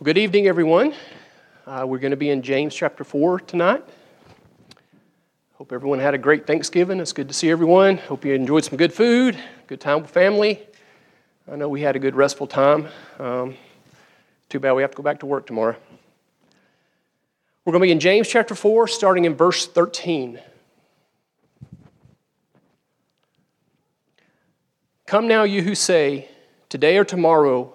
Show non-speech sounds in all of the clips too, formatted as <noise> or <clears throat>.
Good evening, everyone. Uh, we're going to be in James chapter 4 tonight. Hope everyone had a great Thanksgiving. It's good to see everyone. Hope you enjoyed some good food, good time with family. I know we had a good restful time. Um, too bad we have to go back to work tomorrow. We're going to be in James chapter 4, starting in verse 13. Come now, you who say, Today or tomorrow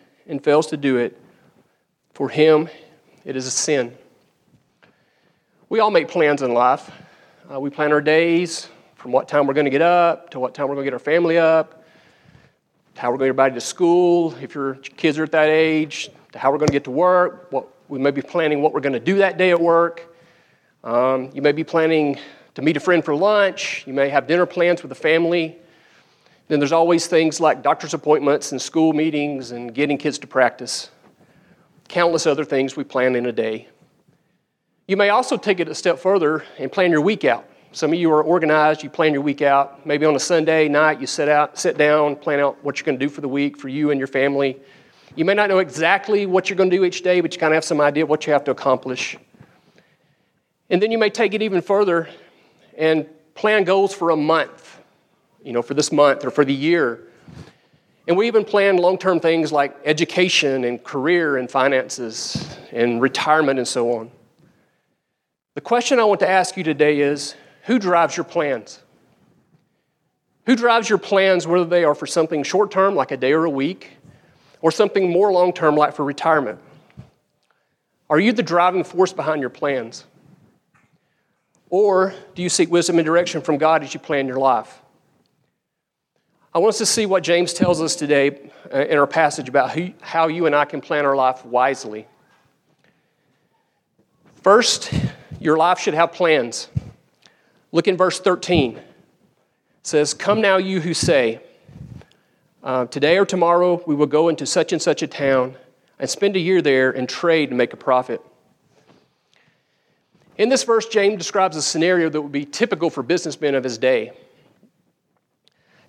and fails to do it, for him it is a sin. We all make plans in life. Uh, we plan our days from what time we're going to get up to what time we're going to get our family up, to how we're going to get everybody to school, if your kids are at that age, to how we're going to get to work. What, we may be planning what we're going to do that day at work. Um, you may be planning to meet a friend for lunch. You may have dinner plans with the family. Then there's always things like doctor's appointments and school meetings and getting kids to practice. Countless other things we plan in a day. You may also take it a step further and plan your week out. Some of you are organized, you plan your week out. Maybe on a Sunday night, you sit out, sit down, plan out what you're going to do for the week for you and your family. You may not know exactly what you're going to do each day, but you kind of have some idea of what you have to accomplish. And then you may take it even further and plan goals for a month you know, for this month or for the year. And we even plan long term things like education and career and finances and retirement and so on. The question I want to ask you today is who drives your plans? Who drives your plans, whether they are for something short term, like a day or a week, or something more long term, like for retirement? Are you the driving force behind your plans? Or do you seek wisdom and direction from God as you plan your life? I want us to see what James tells us today uh, in our passage about how you and I can plan our life wisely. First, your life should have plans. Look in verse 13. It says, Come now, you who say, uh, Today or tomorrow we will go into such and such a town and spend a year there and trade and make a profit. In this verse, James describes a scenario that would be typical for businessmen of his day.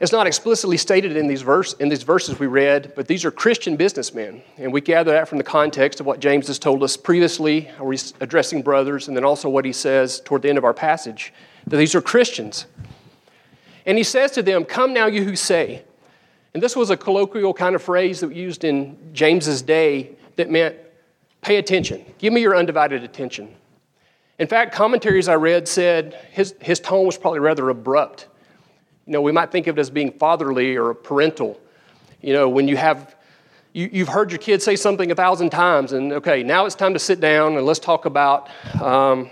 It's not explicitly stated in these, verse, in these verses we read, but these are Christian businessmen. And we gather that from the context of what James has told us previously, where he's addressing brothers, and then also what he says toward the end of our passage, that these are Christians. And he says to them, Come now, you who say. And this was a colloquial kind of phrase that was used in James's day that meant, Pay attention. Give me your undivided attention. In fact, commentaries I read said his, his tone was probably rather abrupt. You know, we might think of it as being fatherly or parental. You know, when you have, you, you've heard your kids say something a thousand times, and okay, now it's time to sit down and let's talk about, um,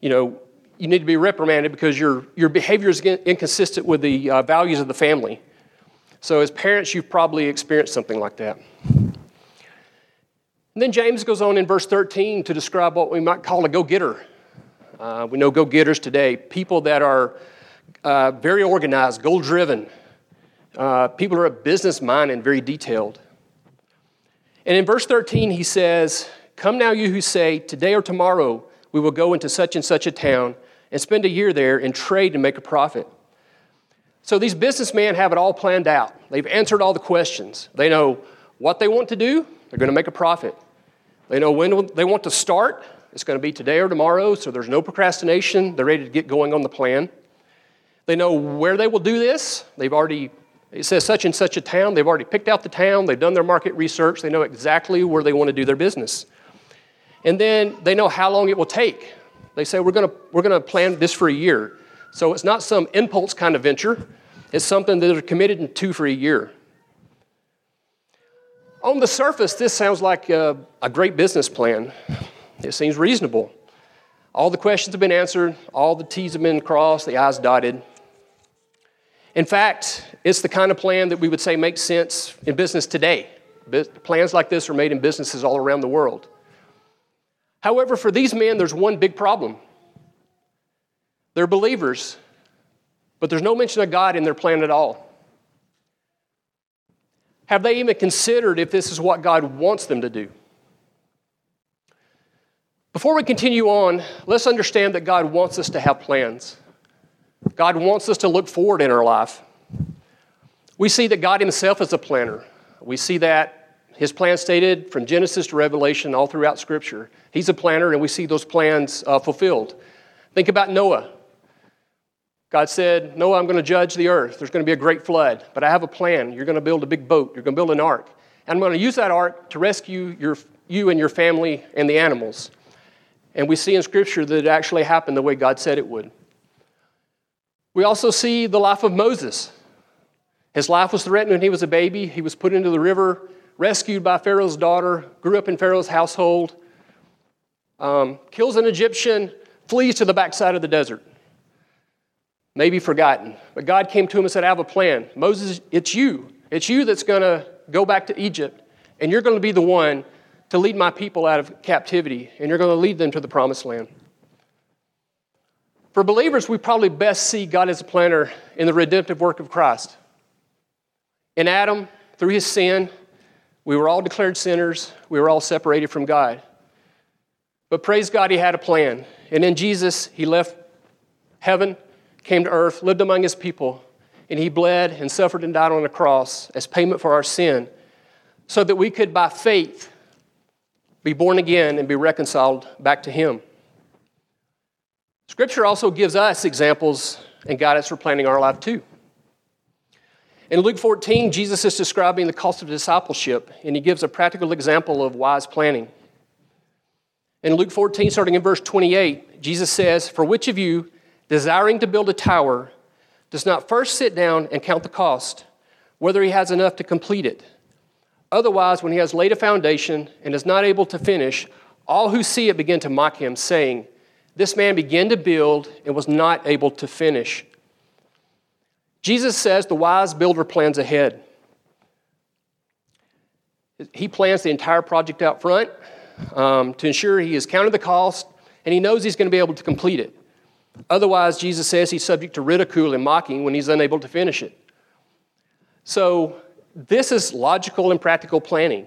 you know, you need to be reprimanded because your, your behavior is inconsistent with the uh, values of the family. So, as parents, you've probably experienced something like that. And then James goes on in verse 13 to describe what we might call a go getter. Uh, we know go getters today, people that are uh, very organized, goal driven. Uh, people are a business minded and very detailed. And in verse 13, he says, Come now, you who say, Today or tomorrow we will go into such and such a town and spend a year there and trade and make a profit. So these businessmen have it all planned out. They've answered all the questions. They know what they want to do, they're going to make a profit. They know when they want to start, it's going to be today or tomorrow, so there's no procrastination. They're ready to get going on the plan. They know where they will do this. They've already, it says such and such a town. They've already picked out the town. They've done their market research. They know exactly where they want to do their business. And then they know how long it will take. They say, we're going to, we're going to plan this for a year. So it's not some impulse kind of venture, it's something that they're committed to for a year. On the surface, this sounds like a, a great business plan. It seems reasonable. All the questions have been answered, all the T's have been crossed, the I's dotted. In fact, it's the kind of plan that we would say makes sense in business today. Plans like this are made in businesses all around the world. However, for these men, there's one big problem. They're believers, but there's no mention of God in their plan at all. Have they even considered if this is what God wants them to do? Before we continue on, let's understand that God wants us to have plans. God wants us to look forward in our life. We see that God Himself is a planner. We see that His plan stated from Genesis to Revelation all throughout Scripture. He's a planner, and we see those plans uh, fulfilled. Think about Noah. God said, Noah, I'm going to judge the earth. There's going to be a great flood, but I have a plan. You're going to build a big boat, you're going to build an ark. And I'm going to use that ark to rescue your, you and your family and the animals. And we see in Scripture that it actually happened the way God said it would. We also see the life of Moses. His life was threatened when he was a baby. He was put into the river, rescued by Pharaoh's daughter, grew up in Pharaoh's household, um, kills an Egyptian, flees to the backside of the desert maybe forgotten. But God came to him and said, I have a plan. Moses, it's you. It's you that's going to go back to Egypt, and you're going to be the one to lead my people out of captivity, and you're going to lead them to the promised land. For believers, we probably best see God as a planner in the redemptive work of Christ. In Adam, through his sin, we were all declared sinners, we were all separated from God. But praise God, he had a plan. And in Jesus, he left heaven came to earth, lived among his people, and he bled and suffered and died on the cross as payment for our sin, so that we could, by faith, be born again and be reconciled back to him. Scripture also gives us examples and guidance for planning our life too. In Luke 14, Jesus is describing the cost of discipleship, and he gives a practical example of wise planning. In Luke 14, starting in verse 28, Jesus says, For which of you, desiring to build a tower, does not first sit down and count the cost, whether he has enough to complete it. Otherwise, when he has laid a foundation and is not able to finish, all who see it begin to mock him, saying, This man began to build and was not able to finish. Jesus says the wise builder plans ahead. He plans the entire project out front um, to ensure he has counted the cost and he knows he's going to be able to complete it. Otherwise, Jesus says he's subject to ridicule and mocking when he's unable to finish it. So, this is logical and practical planning.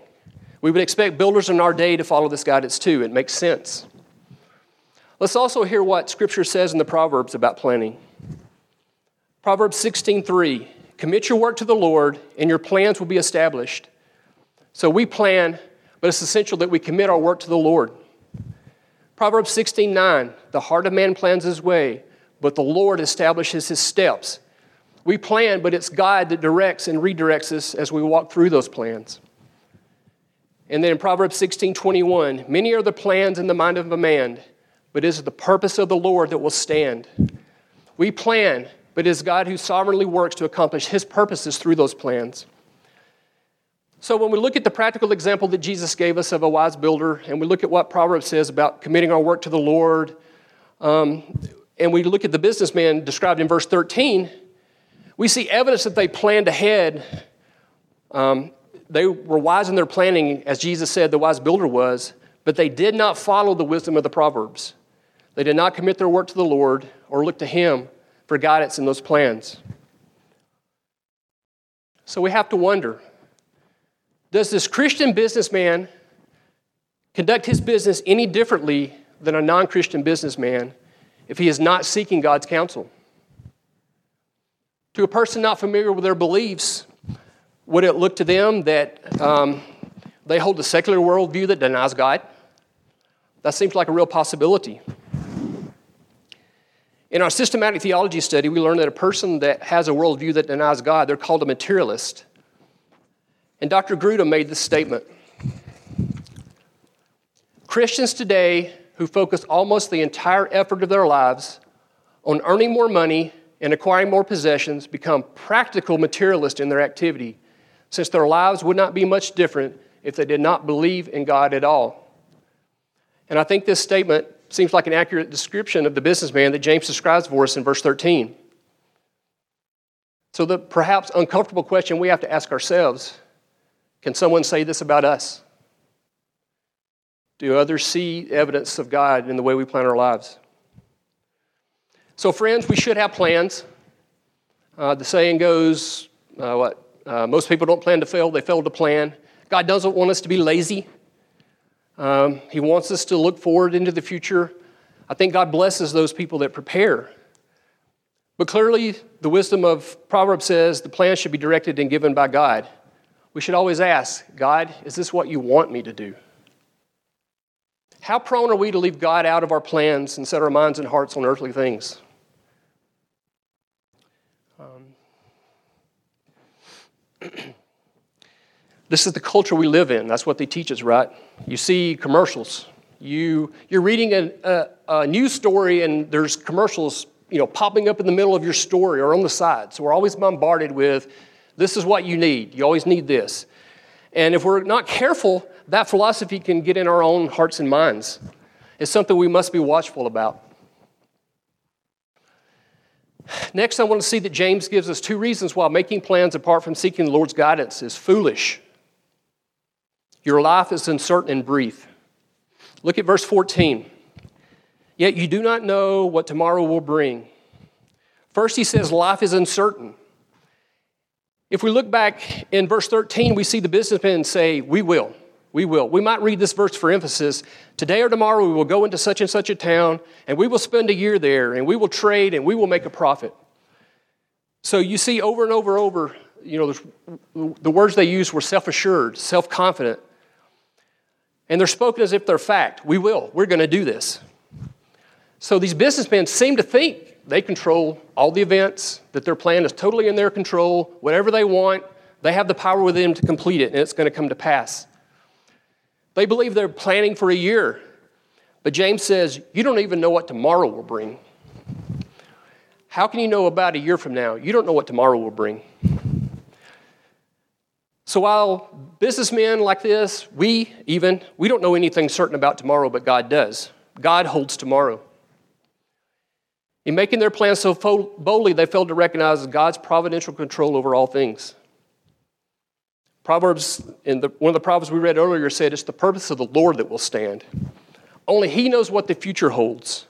We would expect builders in our day to follow this guidance too. It makes sense. Let's also hear what Scripture says in the Proverbs about planning. Proverbs 16:3 Commit your work to the Lord, and your plans will be established. So we plan, but it's essential that we commit our work to the Lord. Proverbs 16 9, the heart of man plans his way, but the Lord establishes his steps. We plan, but it's God that directs and redirects us as we walk through those plans. And then in Proverbs 16 21, many are the plans in the mind of a man, but it is the purpose of the Lord that will stand. We plan, but it is God who sovereignly works to accomplish his purposes through those plans. So, when we look at the practical example that Jesus gave us of a wise builder, and we look at what Proverbs says about committing our work to the Lord, um, and we look at the businessman described in verse 13, we see evidence that they planned ahead. Um, they were wise in their planning, as Jesus said the wise builder was, but they did not follow the wisdom of the Proverbs. They did not commit their work to the Lord or look to Him for guidance in those plans. So we have to wonder does this Christian businessman conduct his business any differently than a non Christian businessman if he is not seeking God's counsel? To a person not familiar with their beliefs, would it look to them that um, they hold a secular worldview that denies God? That seems like a real possibility. In our systematic theology study, we learned that a person that has a worldview that denies God, they're called a materialist. And Dr. Grudem made this statement Christians today who focus almost the entire effort of their lives on earning more money and acquiring more possessions become practical materialists in their activity, since their lives would not be much different if they did not believe in God at all. And I think this statement seems like an accurate description of the businessman that James describes for us in verse 13. So, the perhaps uncomfortable question we have to ask ourselves can someone say this about us? Do others see evidence of God in the way we plan our lives? So, friends, we should have plans. Uh, the saying goes, uh, what? Uh, most people don't plan to fail, they fail to plan. God doesn't want us to be lazy. Um, he wants us to look forward into the future. I think God blesses those people that prepare. But clearly, the wisdom of Proverbs says the plan should be directed and given by God. We should always ask, God, is this what you want me to do? How prone are we to leave God out of our plans and set our minds and hearts on earthly things? Um, <clears throat> this is the culture we live in. That's what they teach us, right? You see commercials. You, you're reading a, a, a news story and there's commercials you know, popping up in the middle of your story or on the side. So we're always bombarded with this is what you need. You always need this. And if we're not careful, that philosophy can get in our own hearts and minds. It's something we must be watchful about. Next, I want to see that James gives us two reasons why making plans apart from seeking the Lord's guidance is foolish. Your life is uncertain and brief. Look at verse 14. Yet you do not know what tomorrow will bring. First, he says life is uncertain. If we look back in verse 13, we see the businessmen say, We will. We will. We might read this verse for emphasis. Today or tomorrow, we will go into such and such a town, and we will spend a year there, and we will trade, and we will make a profit. So you see over and over and over, you know, the words they used were self assured, self confident. And they're spoken as if they're fact. We will. We're going to do this. So these businessmen seem to think they control all the events, that their plan is totally in their control. Whatever they want, they have the power within them to complete it, and it's going to come to pass. They believe they're planning for a year. But James says, You don't even know what tomorrow will bring. How can you know about a year from now? You don't know what tomorrow will bring. So while businessmen like this, we even, we don't know anything certain about tomorrow, but God does. God holds tomorrow. In making their plans so boldly, they failed to recognize God's providential control over all things. Proverbs, in the, one of the Proverbs we read earlier, said it's the purpose of the Lord that will stand. Only He knows what the future holds.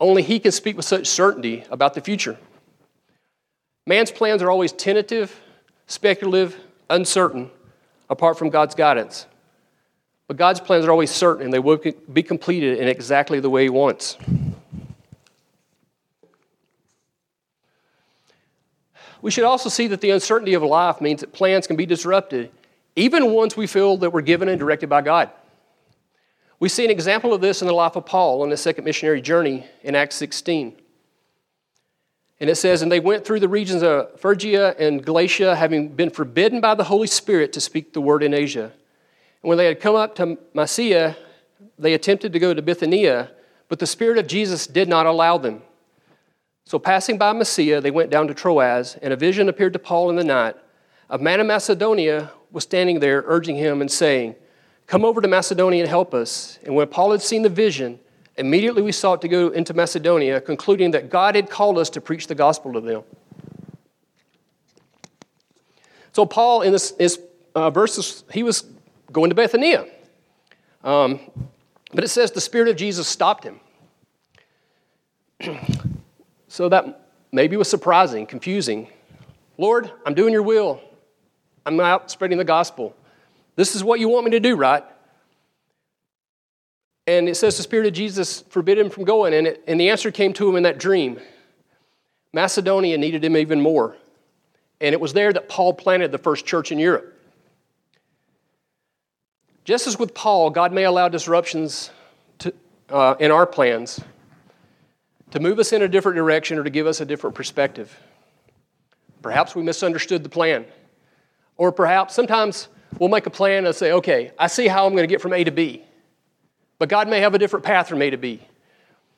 Only He can speak with such certainty about the future. Man's plans are always tentative, speculative, uncertain, apart from God's guidance. But God's plans are always certain and they will be completed in exactly the way He wants. We should also see that the uncertainty of life means that plans can be disrupted, even ones we feel that were given and directed by God. We see an example of this in the life of Paul on his second missionary journey in Acts 16. And it says, And they went through the regions of Phrygia and Galatia, having been forbidden by the Holy Spirit to speak the word in Asia. And when they had come up to Mysia, they attempted to go to Bithynia, but the Spirit of Jesus did not allow them. So, passing by Mysia, they went down to Troas, and a vision appeared to Paul in the night. A man of Macedonia was standing there, urging him and saying, Come over to Macedonia and help us. And when Paul had seen the vision, immediately we sought to go into Macedonia, concluding that God had called us to preach the gospel to them. So, Paul, in this, this uh, verses, he was going to Bethania. Um, but it says the Spirit of Jesus stopped him. <clears throat> So that maybe was surprising, confusing. Lord, I'm doing your will. I'm out spreading the gospel. This is what you want me to do, right? And it says the Spirit of Jesus forbid him from going, and, it, and the answer came to him in that dream. Macedonia needed him even more. And it was there that Paul planted the first church in Europe. Just as with Paul, God may allow disruptions to, uh, in our plans to move us in a different direction or to give us a different perspective. Perhaps we misunderstood the plan. Or perhaps sometimes we'll make a plan and say, okay, I see how I'm going to get from A to B. But God may have a different path for me to be.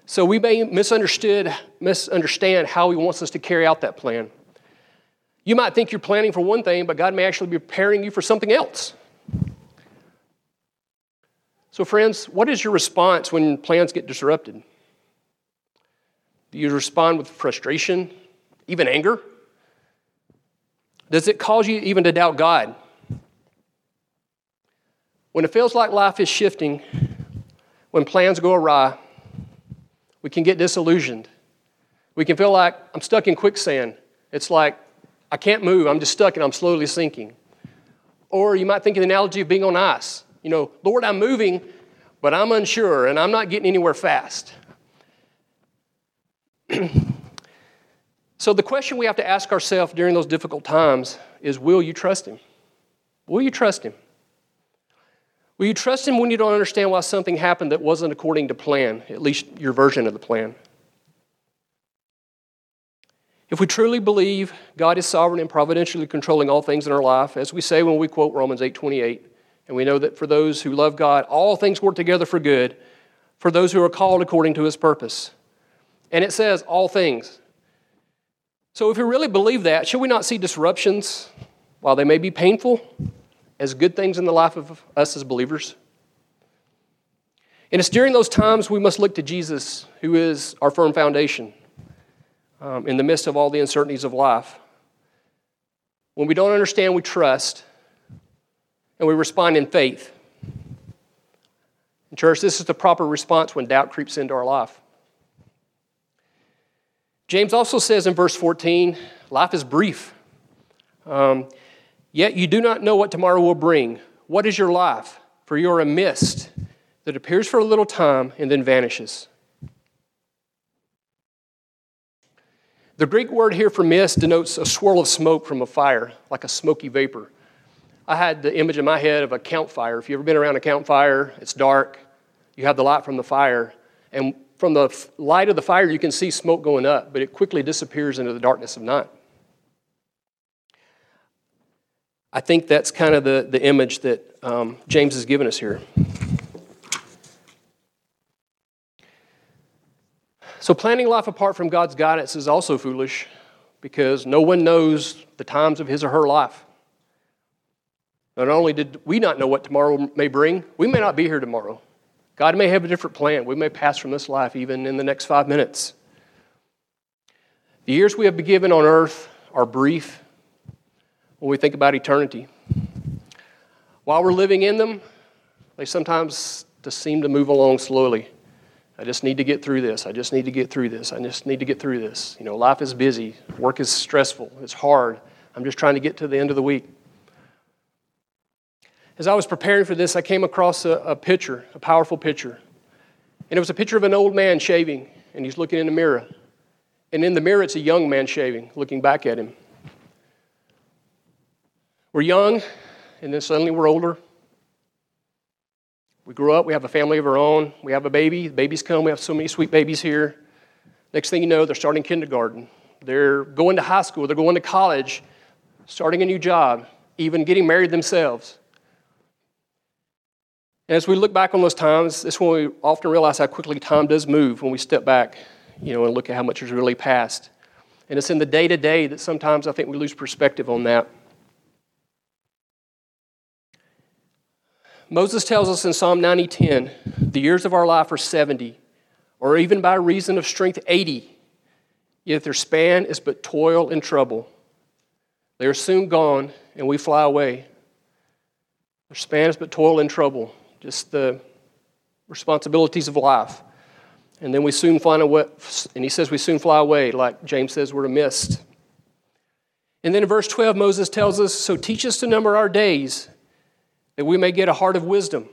So we may misunderstood, misunderstand how He wants us to carry out that plan. You might think you're planning for one thing, but God may actually be preparing you for something else. So, friends, what is your response when plans get disrupted? Do you respond with frustration, even anger? Does it cause you even to doubt God? When it feels like life is shifting, when plans go awry, we can get disillusioned. We can feel like I'm stuck in quicksand. It's like I can't move, I'm just stuck and I'm slowly sinking. Or you might think of the analogy of being on ice. You know, Lord, I'm moving, but I'm unsure and I'm not getting anywhere fast. <clears throat> so, the question we have to ask ourselves during those difficult times is Will you trust Him? Will you trust Him? Will you trust Him when you don't understand why something happened that wasn't according to plan, at least your version of the plan? If we truly believe God is sovereign and providentially controlling all things in our life, as we say when we quote Romans 8:28, and we know that for those who love God, all things work together for good, for those who are called according to his purpose. And it says all things. So if we really believe that, should we not see disruptions, while they may be painful, as good things in the life of us as believers? And it's during those times we must look to Jesus, who is our firm foundation um, in the midst of all the uncertainties of life. When we don't understand, we trust and we respond in faith. In church, this is the proper response when doubt creeps into our life. James also says in verse 14, life is brief. Um, Yet you do not know what tomorrow will bring. What is your life? For you are a mist that appears for a little time and then vanishes. The Greek word here for mist denotes a swirl of smoke from a fire, like a smoky vapor. I had the image in my head of a campfire. If you've ever been around a campfire, it's dark, you have the light from the fire, and from the light of the fire, you can see smoke going up, but it quickly disappears into the darkness of night. I think that's kind of the, the image that um, James has given us here. So, planning life apart from God's guidance is also foolish because no one knows the times of his or her life. Not only did we not know what tomorrow may bring, we may not be here tomorrow. God may have a different plan. We may pass from this life even in the next five minutes. The years we have been given on earth are brief when we think about eternity. While we're living in them, they sometimes just seem to move along slowly. I just need to get through this. I just need to get through this. I just need to get through this. You know, life is busy, work is stressful, it's hard. I'm just trying to get to the end of the week. As I was preparing for this, I came across a, a picture, a powerful picture. And it was a picture of an old man shaving, and he's looking in the mirror. And in the mirror, it's a young man shaving, looking back at him. We're young, and then suddenly we're older. We grew up, we have a family of our own, we have a baby, the babies come, we have so many sweet babies here. Next thing you know, they're starting kindergarten. They're going to high school, they're going to college, starting a new job, even getting married themselves. And as we look back on those times, this when we often realize how quickly time does move when we step back, you know, and look at how much has really passed. And it's in the day to day that sometimes I think we lose perspective on that. Moses tells us in Psalm 90:10, the years of our life are 70, or even by reason of strength 80. Yet their span is but toil and trouble. They are soon gone, and we fly away. Their span is but toil and trouble, just the responsibilities of life. And then we soon fly away, and he says we soon fly away, like James says we're a mist. And then in verse 12, Moses tells us, So teach us to number our days that we may get a heart of wisdom.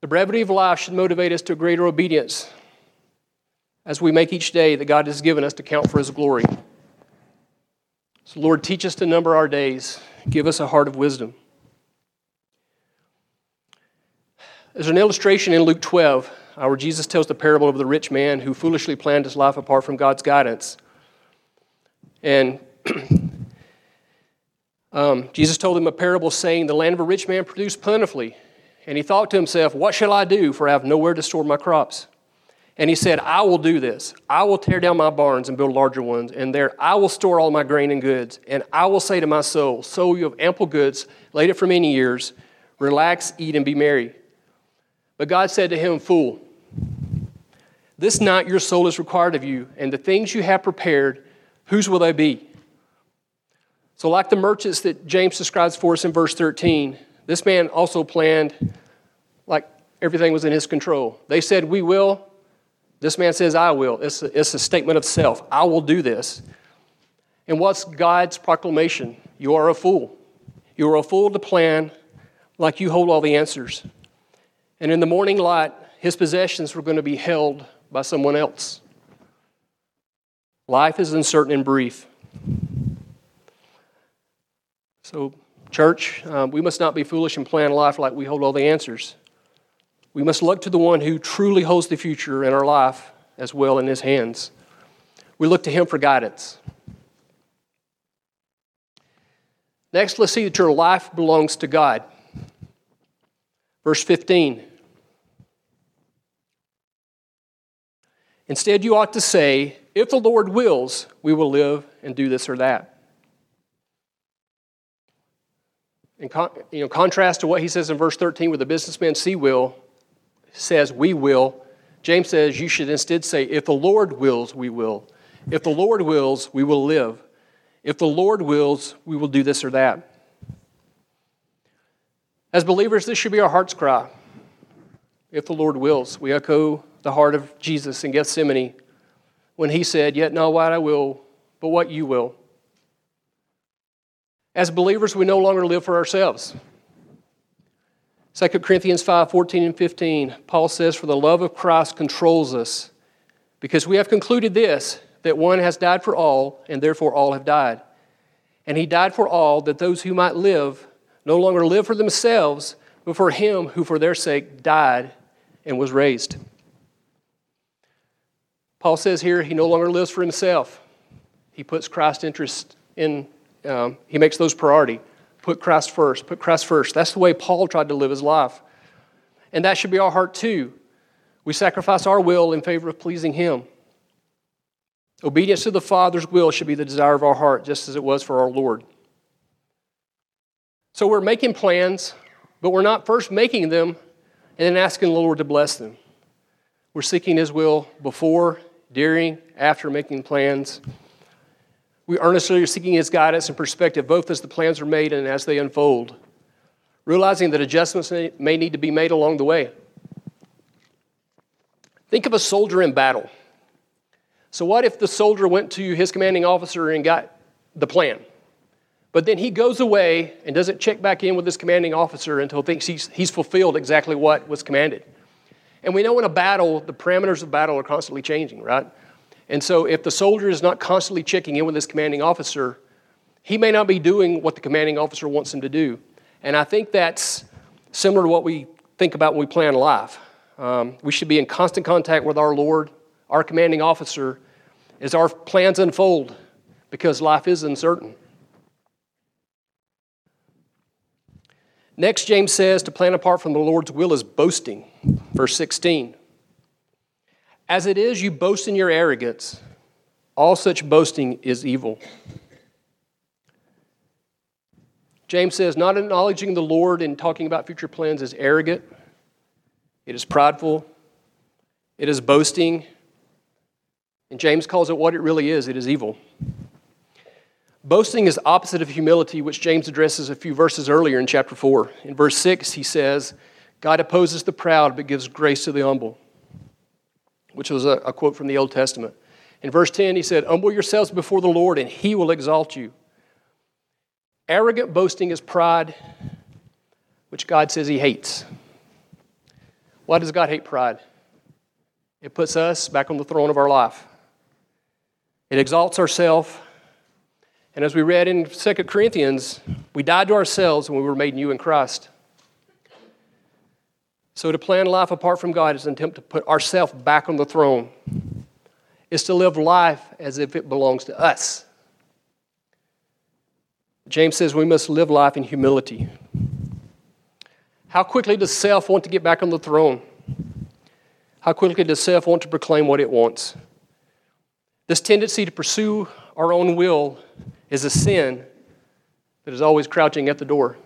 The brevity of life should motivate us to greater obedience as we make each day that God has given us to count for His glory. So, Lord, teach us to number our days. Give us a heart of wisdom. There's an illustration in Luke 12 uh, where Jesus tells the parable of the rich man who foolishly planned his life apart from God's guidance. And <clears throat> Um, Jesus told him a parable saying, The land of a rich man produced plentifully. And he thought to himself, What shall I do? For I have nowhere to store my crops. And he said, I will do this. I will tear down my barns and build larger ones, and there I will store all my grain and goods. And I will say to my soul, So you have ample goods, laid it for many years. Relax, eat, and be merry. But God said to him, Fool, this night your soul is required of you, and the things you have prepared, whose will they be? So, like the merchants that James describes for us in verse 13, this man also planned like everything was in his control. They said, We will. This man says, I will. It's a, it's a statement of self. I will do this. And what's God's proclamation? You are a fool. You are a fool to plan like you hold all the answers. And in the morning light, his possessions were going to be held by someone else. Life is uncertain and brief. So, church, um, we must not be foolish and plan life like we hold all the answers. We must look to the one who truly holds the future in our life as well in his hands. We look to him for guidance. Next, let's see that your life belongs to God. Verse 15. Instead, you ought to say, If the Lord wills, we will live and do this or that. In con- you know, contrast to what he says in verse 13, where the businessman see will says, We will. James says, You should instead say, If the Lord wills, we will. If the Lord wills, we will live. If the Lord wills, we will do this or that. As believers, this should be our heart's cry. If the Lord wills, we echo the heart of Jesus in Gethsemane when he said, Yet not what I will, but what you will. As believers, we no longer live for ourselves. 2 Corinthians 5 14 and 15, Paul says, For the love of Christ controls us, because we have concluded this, that one has died for all, and therefore all have died. And he died for all, that those who might live no longer live for themselves, but for him who for their sake died and was raised. Paul says here he no longer lives for himself. He puts Christ's interest in, um, he makes those priority. Put Christ first, put Christ first. That's the way Paul tried to live his life. And that should be our heart too. We sacrifice our will in favor of pleasing him. Obedience to the Father's will should be the desire of our heart, just as it was for our Lord. So we're making plans, but we're not first making them and then asking the Lord to bless them. We're seeking His will before, during, after making plans. We earnestly are seeking His guidance and perspective, both as the plans are made and as they unfold, realizing that adjustments may need to be made along the way. Think of a soldier in battle. So, what if the soldier went to his commanding officer and got the plan? But then he goes away and doesn't check back in with his commanding officer until he thinks he's, he's fulfilled exactly what was commanded. And we know in a battle, the parameters of battle are constantly changing, right? And so if the soldier is not constantly checking in with his commanding officer, he may not be doing what the commanding officer wants him to do. And I think that's similar to what we think about when we plan life. Um, we should be in constant contact with our Lord, our commanding officer, as our plans unfold because life is uncertain. Next, James says to plan apart from the Lord's will is boasting. Verse 16. As it is, you boast in your arrogance. All such boasting is evil. James says, not acknowledging the Lord and talking about future plans is arrogant, it is prideful, it is boasting. And James calls it what it really is it is evil. Boasting is opposite of humility, which James addresses a few verses earlier in chapter 4. In verse 6, he says, God opposes the proud but gives grace to the humble, which was a, a quote from the Old Testament. In verse 10, he said, Humble yourselves before the Lord, and he will exalt you. Arrogant boasting is pride, which God says he hates. Why does God hate pride? It puts us back on the throne of our life. It exalts ourselves and as we read in 2 Corinthians, we died to ourselves when we were made new in Christ. So to plan life apart from God is an attempt to put ourselves back on the throne. Is to live life as if it belongs to us. James says we must live life in humility. How quickly does self want to get back on the throne? How quickly does self want to proclaim what it wants? This tendency to pursue our own will is a sin that is always crouching at the door.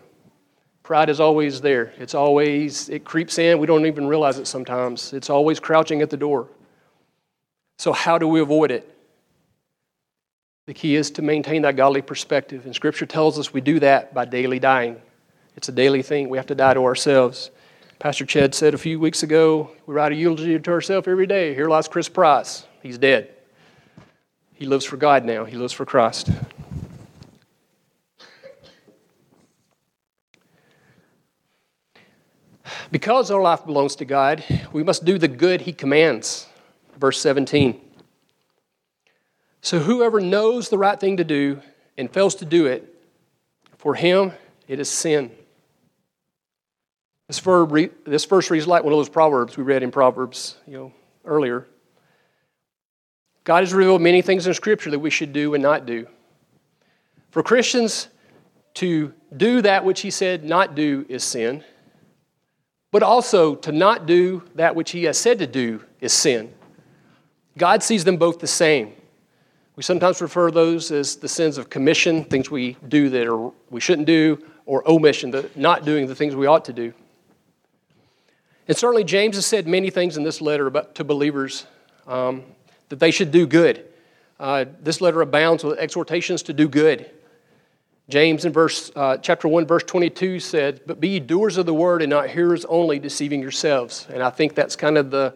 Pride is always there. It's always, it creeps in. We don't even realize it sometimes. It's always crouching at the door. So, how do we avoid it? The key is to maintain that godly perspective. And Scripture tells us we do that by daily dying. It's a daily thing. We have to die to ourselves. Pastor Chad said a few weeks ago, we write a eulogy to ourselves every day. Here lies Chris Price. He's dead. He lives for God now, he lives for Christ. Because our life belongs to God, we must do the good He commands. Verse 17. So whoever knows the right thing to do and fails to do it, for him it is sin. This verse, this verse reads like one of those proverbs we read in Proverbs, you know, earlier. God has revealed many things in Scripture that we should do and not do. For Christians to do that which He said not do is sin, but also to not do that which He has said to do is sin. God sees them both the same. We sometimes refer those as the sins of commission, things we do that are, we shouldn't do, or omission, the not doing the things we ought to do. And certainly, James has said many things in this letter about, to believers um, that they should do good. Uh, this letter abounds with exhortations to do good. James in verse, uh, chapter 1, verse 22 said, But be doers of the word and not hearers only, deceiving yourselves. And I think that's kind of the,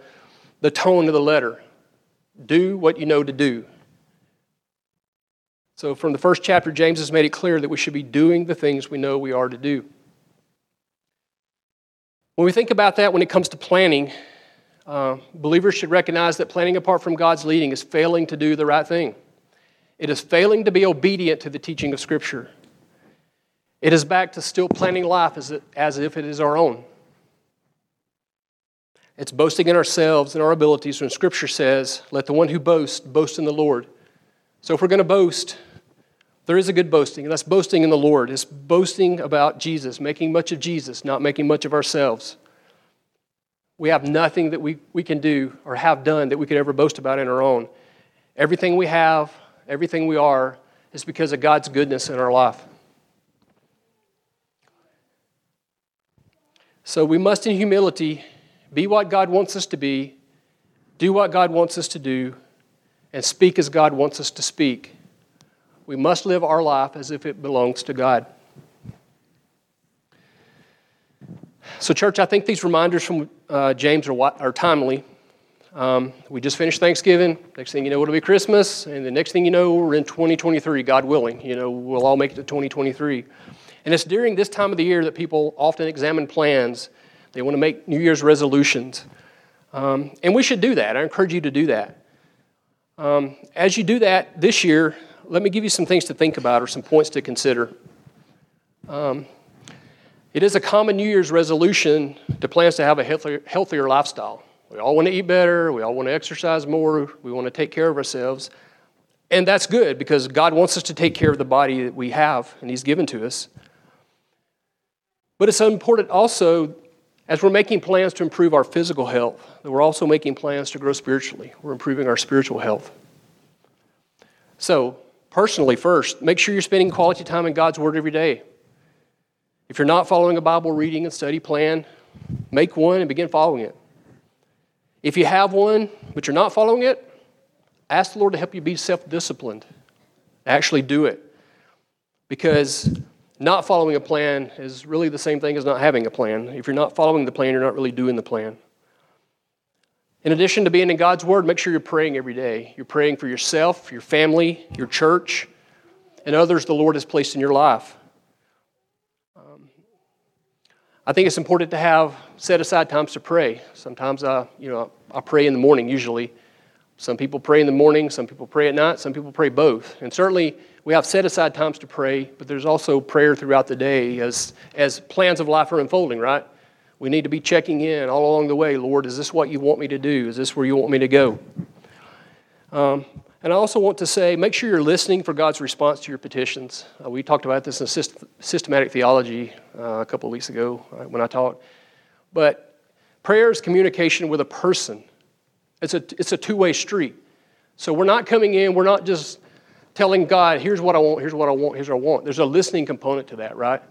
the tone of the letter. Do what you know to do. So, from the first chapter, James has made it clear that we should be doing the things we know we are to do. When we think about that when it comes to planning, uh, believers should recognize that planning apart from God's leading is failing to do the right thing. It is failing to be obedient to the teaching of Scripture. It is back to still planning life as, it, as if it is our own. It's boasting in ourselves and our abilities when Scripture says, Let the one who boasts boast in the Lord. So if we're going to boast, there is a good boasting, and that's boasting in the Lord. It's boasting about Jesus, making much of Jesus, not making much of ourselves. We have nothing that we, we can do or have done that we could ever boast about in our own. Everything we have, everything we are, is because of God's goodness in our life. So we must, in humility, be what God wants us to be, do what God wants us to do, and speak as God wants us to speak we must live our life as if it belongs to God. So, church, I think these reminders from uh, James are, are timely. Um, we just finished Thanksgiving. Next thing you know, it'll be Christmas. And the next thing you know, we're in 2023, God willing. You know, we'll all make it to 2023. And it's during this time of the year that people often examine plans. They want to make New Year's resolutions. Um, and we should do that. I encourage you to do that. Um, as you do that this year, let me give you some things to think about or some points to consider. Um, it is a common New Year's resolution to plans to have a healthier, healthier lifestyle. We all want to eat better, we all want to exercise more, we want to take care of ourselves. And that's good because God wants us to take care of the body that we have and He's given to us. But it's important also, as we're making plans to improve our physical health, that we're also making plans to grow spiritually. We're improving our spiritual health. So, personally first, make sure you're spending quality time in God's Word every day. If you're not following a Bible reading and study plan, make one and begin following it. If you have one, but you're not following it, ask the Lord to help you be self disciplined. Actually, do it. Because not following a plan is really the same thing as not having a plan. If you're not following the plan, you're not really doing the plan. In addition to being in God's Word, make sure you're praying every day. You're praying for yourself, your family, your church, and others the Lord has placed in your life. Um, I think it's important to have set aside times to pray. Sometimes I, you know, I pray in the morning usually. Some people pray in the morning, some people pray at night, some people pray both. And certainly we have set aside times to pray, but there's also prayer throughout the day as, as plans of life are unfolding, right? We need to be checking in all along the way. Lord, is this what you want me to do? Is this where you want me to go? Um, and I also want to say make sure you're listening for God's response to your petitions. Uh, we talked about this in systematic theology uh, a couple of weeks ago uh, when I talked. But prayer is communication with a person, it's a, it's a two way street. So we're not coming in, we're not just telling God, here's what I want, here's what I want, here's what I want. There's a listening component to that, right?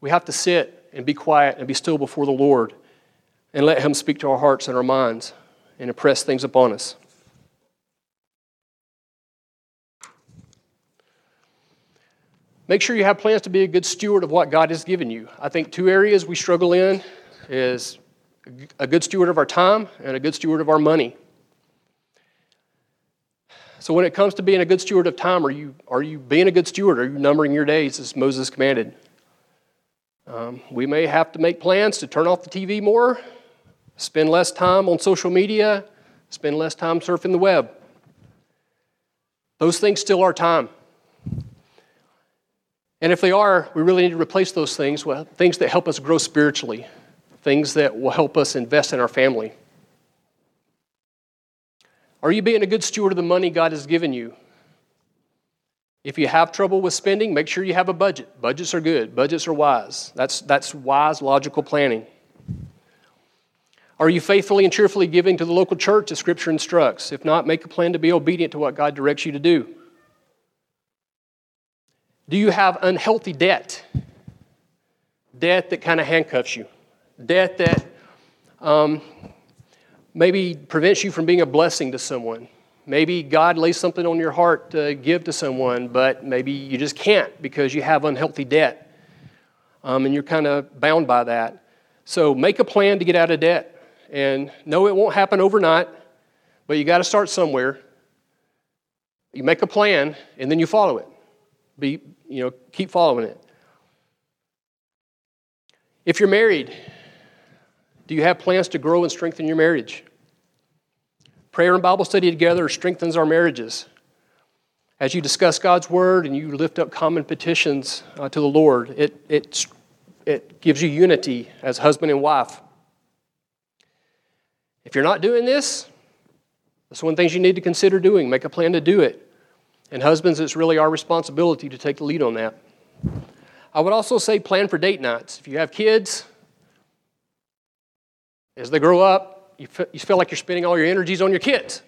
We have to sit and be quiet and be still before the Lord and let Him speak to our hearts and our minds and impress things upon us. Make sure you have plans to be a good steward of what God has given you. I think two areas we struggle in is a good steward of our time and a good steward of our money. So, when it comes to being a good steward of time, are you, are you being a good steward? Are you numbering your days as Moses commanded? Um, we may have to make plans to turn off the TV more, spend less time on social media, spend less time surfing the web. Those things still are time. And if they are, we really need to replace those things with things that help us grow spiritually, things that will help us invest in our family. Are you being a good steward of the money God has given you? If you have trouble with spending, make sure you have a budget. Budgets are good, budgets are wise. That's, that's wise, logical planning. Are you faithfully and cheerfully giving to the local church as Scripture instructs? If not, make a plan to be obedient to what God directs you to do. Do you have unhealthy debt? Debt that kind of handcuffs you, debt that um, maybe prevents you from being a blessing to someone. Maybe God lays something on your heart to give to someone, but maybe you just can't because you have unhealthy debt. Um, and you're kind of bound by that. So make a plan to get out of debt. And no, it won't happen overnight, but you got to start somewhere. You make a plan and then you follow it. Be, you know, keep following it. If you're married, do you have plans to grow and strengthen your marriage? Prayer and Bible study together strengthens our marriages. As you discuss God's Word and you lift up common petitions uh, to the Lord, it, it, it gives you unity as husband and wife. If you're not doing this, that's one of the things you need to consider doing. Make a plan to do it. And husbands, it's really our responsibility to take the lead on that. I would also say plan for date nights. If you have kids, as they grow up, you you feel like you're spending all your energies on your kids.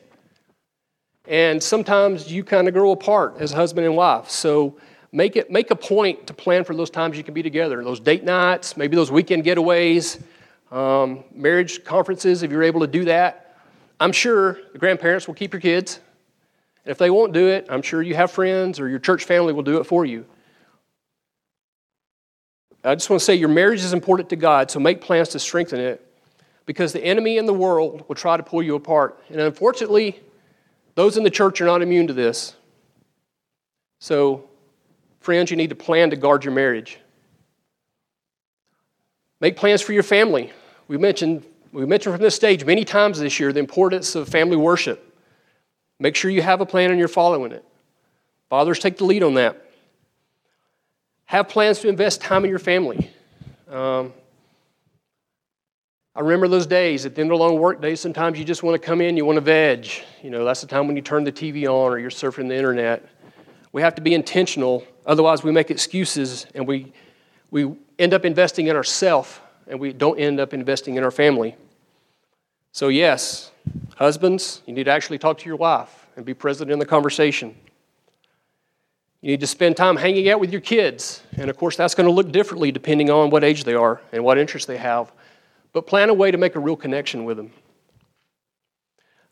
And sometimes you kind of grow apart as husband and wife. So make it make a point to plan for those times you can be together. Those date nights, maybe those weekend getaways, um, marriage conferences, if you're able to do that. I'm sure the grandparents will keep your kids. And if they won't do it, I'm sure you have friends or your church family will do it for you. I just want to say your marriage is important to God, so make plans to strengthen it because the enemy in the world will try to pull you apart. And unfortunately, those in the church are not immune to this. So, friends, you need to plan to guard your marriage. Make plans for your family. We mentioned, we mentioned from this stage many times this year the importance of family worship. Make sure you have a plan and you're following it. Fathers, take the lead on that. Have plans to invest time in your family. Um, I remember those days at the end of a long work day. Sometimes you just want to come in, you want to veg. You know, that's the time when you turn the TV on or you're surfing the internet. We have to be intentional, otherwise, we make excuses and we, we end up investing in ourselves and we don't end up investing in our family. So, yes, husbands, you need to actually talk to your wife and be present in the conversation. You need to spend time hanging out with your kids. And of course, that's going to look differently depending on what age they are and what interests they have but plan a way to make a real connection with them.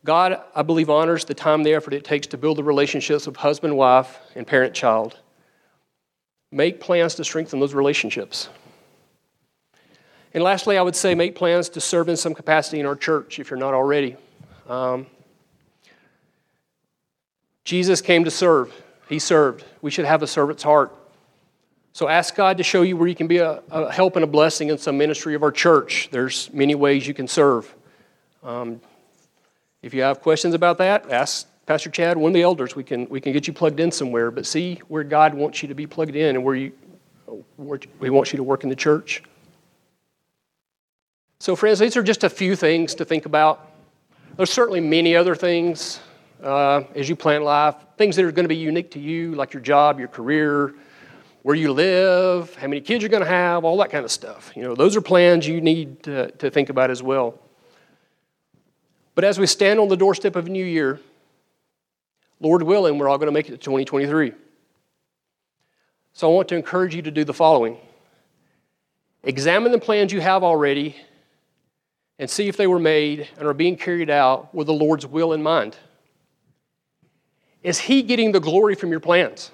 God, I believe, honors the time and the effort it takes to build the relationships of husband, wife, and parent child. Make plans to strengthen those relationships. And lastly, I would say make plans to serve in some capacity in our church if you're not already. Um, Jesus came to serve, He served. We should have a servant's heart. So ask God to show you where you can be a, a, help and a blessing in some ministry of our church. There's many ways you can serve. Um, if you have questions about that, ask Pastor Chad, one of the elders. We can, we can get you plugged in somewhere, but see where God wants you to be plugged in and where, you, where He wants you to work in the church. So, friends, these are just a few things to think about. There's certainly many other things uh, as you plan life, things that are going to be unique to you, like your job, your career, where you live, how many kids you're going to have, all that kind of stuff. You know, those are plans you need to, to think about as well. But as we stand on the doorstep of a new year, Lord willing, we're all going to make it to 2023. So I want to encourage you to do the following examine the plans you have already and see if they were made and are being carried out with the Lord's will in mind. Is He getting the glory from your plans?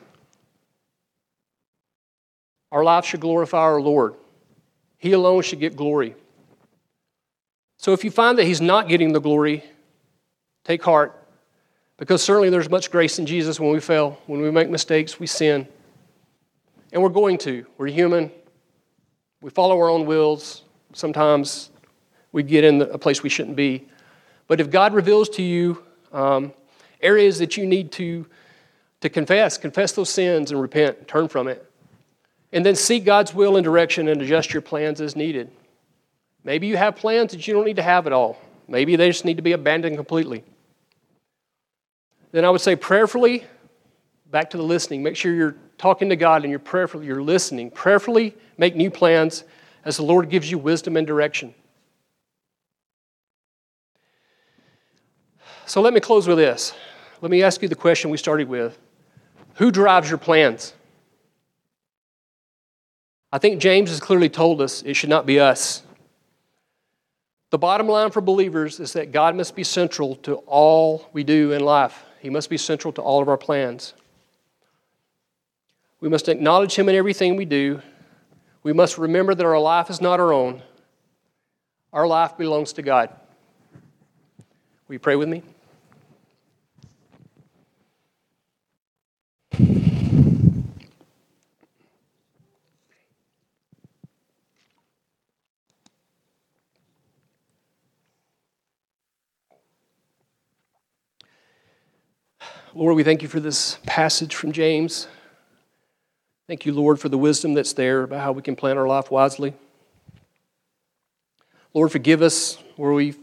Our life should glorify our Lord. He alone should get glory. So if you find that He's not getting the glory, take heart, because certainly there's much grace in Jesus when we fail, when we make mistakes, we sin. And we're going to. We're human. We follow our own wills. Sometimes we get in a place we shouldn't be. But if God reveals to you um, areas that you need to, to confess, confess those sins and repent, turn from it, and then seek God's will and direction and adjust your plans as needed. Maybe you have plans that you don't need to have at all. Maybe they just need to be abandoned completely. Then I would say prayerfully, back to the listening, make sure you're talking to God and you're prayerfully, you're listening. Prayerfully make new plans as the Lord gives you wisdom and direction. So let me close with this. Let me ask you the question we started with Who drives your plans? I think James has clearly told us it should not be us. The bottom line for believers is that God must be central to all we do in life. He must be central to all of our plans. We must acknowledge Him in everything we do. We must remember that our life is not our own. Our life belongs to God. Will you pray with me? Lord, we thank you for this passage from James. Thank you, Lord, for the wisdom that's there about how we can plan our life wisely. Lord, forgive us where we've,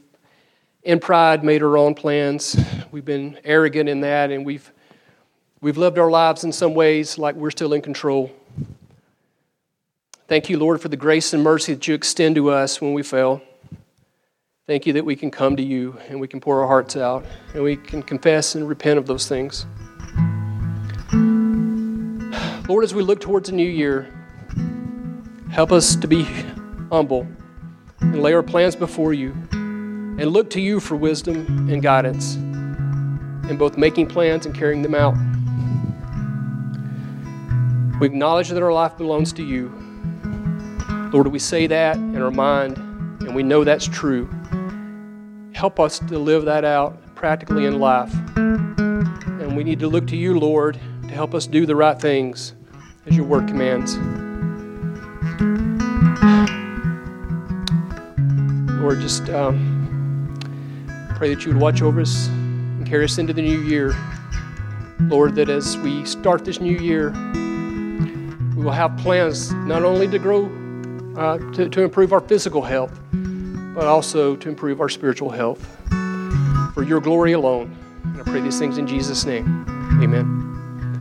in pride, made our own plans. We've been arrogant in that, and we've, we've lived our lives in some ways like we're still in control. Thank you, Lord, for the grace and mercy that you extend to us when we fail. Thank you that we can come to you and we can pour our hearts out and we can confess and repent of those things. Lord, as we look towards a new year, help us to be humble and lay our plans before you and look to you for wisdom and guidance in both making plans and carrying them out. We acknowledge that our life belongs to you. Lord, we say that in our mind and we know that's true. Help us to live that out practically in life. And we need to look to you, Lord, to help us do the right things as your word commands. Lord, just um, pray that you would watch over us and carry us into the new year. Lord, that as we start this new year, we will have plans not only to grow, uh, to, to improve our physical health, but also to improve our spiritual health. For your glory alone. And I pray these things in Jesus' name. Amen.